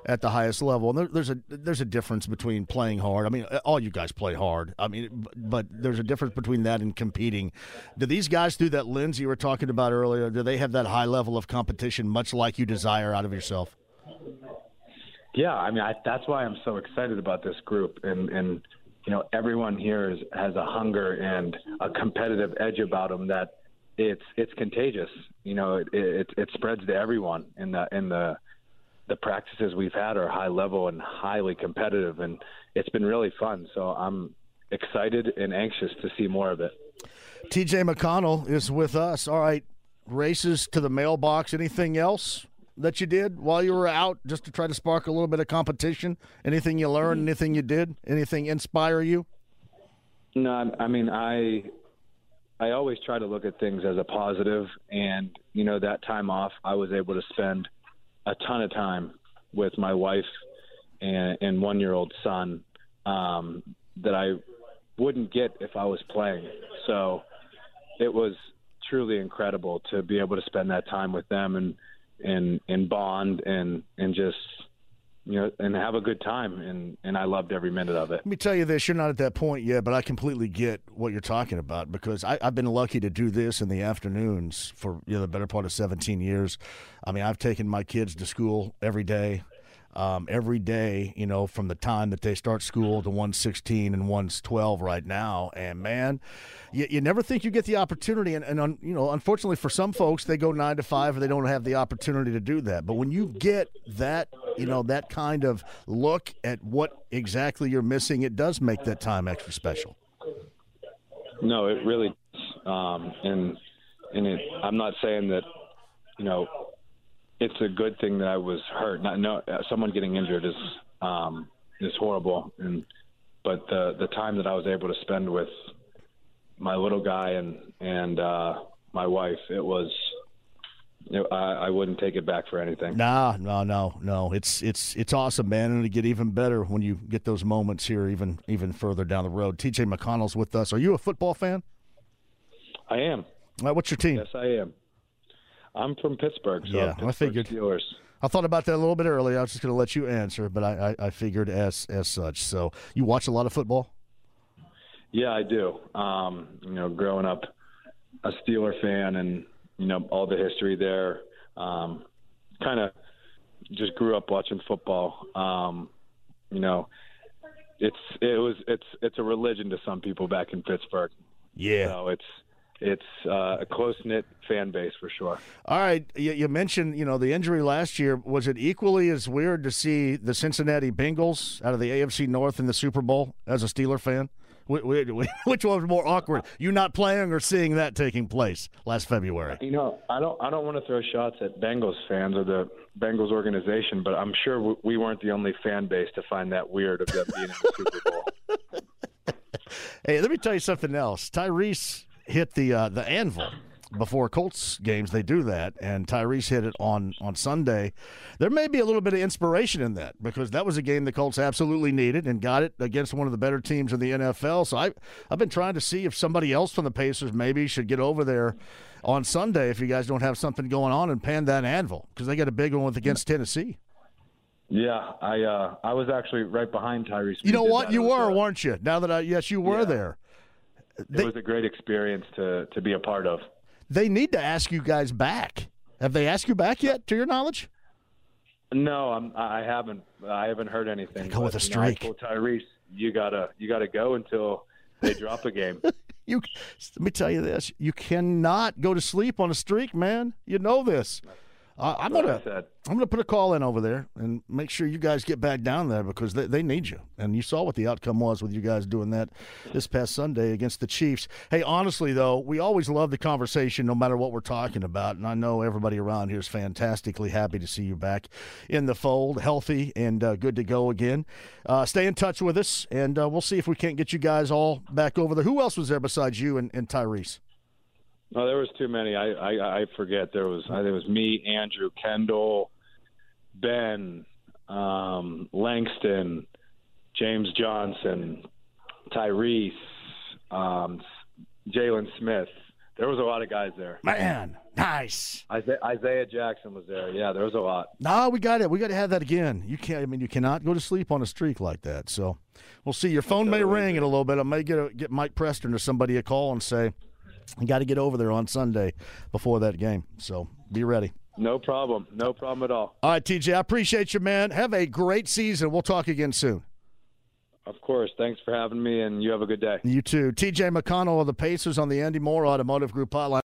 at the highest level, and there, there's a there's a difference between playing hard. I mean, all you guys play hard. I mean, but there's a difference between that and competing. Do these guys through that lens you were talking about earlier? Do they have that high level of competition, much like you desire out of yourself? Yeah, I mean, I, that's why I'm so excited about this group, and and you know, everyone here is, has a hunger and a competitive edge about them that it's it's contagious. You know, it it, it spreads to everyone, in the and the the practices we've had are high level and highly competitive, and it's been really fun. So I'm excited and anxious to see more of it. TJ McConnell is with us. All right, races to the mailbox. Anything else that you did while you were out, just to try to spark a little bit of competition? Anything you learned? Mm-hmm. Anything you did? Anything inspire you? No, I- I mean I I always try to look at things as a positive and you know that time off I was able to spend a ton of time with my wife and and 1-year-old son um that I wouldn't get if I was playing. So it was truly incredible to be able to spend that time with them and and and bond and and just you know and have a good time and and I loved every minute of it. Let me tell you this: you're not at that point yet, but I completely get what you're talking about because I, I've been lucky to do this in the afternoons for you know the better part of 17 years. I mean, I've taken my kids to school every day. Um, every day, you know, from the time that they start school to one's 16 and one's 12 right now. And man, you, you never think you get the opportunity. And, and un, you know, unfortunately for some folks, they go nine to five and they don't have the opportunity to do that. But when you get that, you know, that kind of look at what exactly you're missing, it does make that time extra special. No, it really, um, and and it, I'm not saying that, you know, it's a good thing that I was hurt. Not no, someone getting injured is um, is horrible, and but the the time that I was able to spend with my little guy and and uh, my wife, it was. You know, I, I wouldn't take it back for anything. Nah, no, no, no. It's it's it's awesome, man, and it'll get even better when you get those moments here, even even further down the road. TJ McConnell's with us. Are you a football fan? I am. Uh, what's your team? Yes, I am. I'm from Pittsburgh. So Yeah, Pittsburgh I figured. Steelers. I thought about that a little bit earlier. I was just going to let you answer, but I, I, I figured as as such. So you watch a lot of football? Yeah, I do. Um, you know, growing up a Steeler fan and you know all the history there, um, kind of just grew up watching football. Um, you know, it's it was it's it's a religion to some people back in Pittsburgh. Yeah. So it's it's uh, a close knit fan base for sure. All right. You, you mentioned you know the injury last year. Was it equally as weird to see the Cincinnati Bengals out of the AFC North in the Super Bowl as a Steeler fan? Wh- wh- Which one was more awkward? You not playing or seeing that taking place last February? You know, I don't I don't want to throw shots at Bengals fans or the Bengals organization, but I'm sure we weren't the only fan base to find that weird of them being in the Super Bowl. Hey, let me tell you something else. Tyrese hit the uh, the anvil before Colts games. They do that, and Tyrese hit it on on Sunday. There may be a little bit of inspiration in that because that was a game the Colts absolutely needed and got it against one of the better teams in the NFL. So I I've been trying to see if somebody else from the Pacers maybe should get over there on Sunday if you guys don't have something going on and pan that anvil because they got a big one with against Tennessee. Yeah, I uh, I was actually right behind Tyrese. You know what? You were, uh, weren't you? Now that I yes, you were Yeah. there. It was a great experience to to be a part of. They need to ask you guys back. Have they asked you back yet, to your knowledge? No, I'm, I haven't. I haven't heard anything. Go with a you know, streak. Tyrese, you gotta you gotta go until they drop a game. You let me tell you this: you cannot go to sleep on a streak, man. You know this. I I'm gonna. I'm gonna put a call in over there and make sure you guys get back down there because they, they need you. And you saw what the outcome was with you guys doing that this past Sunday against the Chiefs. Hey, honestly though, we always love the conversation no matter what we're talking about. And I know everybody around here is fantastically happy to see you back in the fold, healthy and uh, good to go again. Uh, stay in touch with us, and uh, we'll see if we can't get you guys all back over there. Who else was there besides you and, and Tyrese? No, there was too many. I I, I forget. There was I think it was me, Andrew, Kendall, Ben, um, Langston, James Johnson, Tyrese, um, Jalen Smith. There was a lot of guys there. Man, nice. Isaiah, Isaiah Jackson was there. Yeah, there was a lot. No, we got it. We got to have that again. You can't. I mean, you cannot go to sleep on a streak like that. So, we'll see. Your phone may ring in a little bit. I may get a, get Mike Preston or somebody a call and say, "You got to get over there on Sunday before that game." So, be ready. No problem. No problem at all. All right, TJ. I appreciate you, man. Have a great season. We'll talk again soon. Of course. Thanks for having me, and you have a good day. You too. TJ McConnell of the Pacers on the Andy Moore Automotive Group hotline.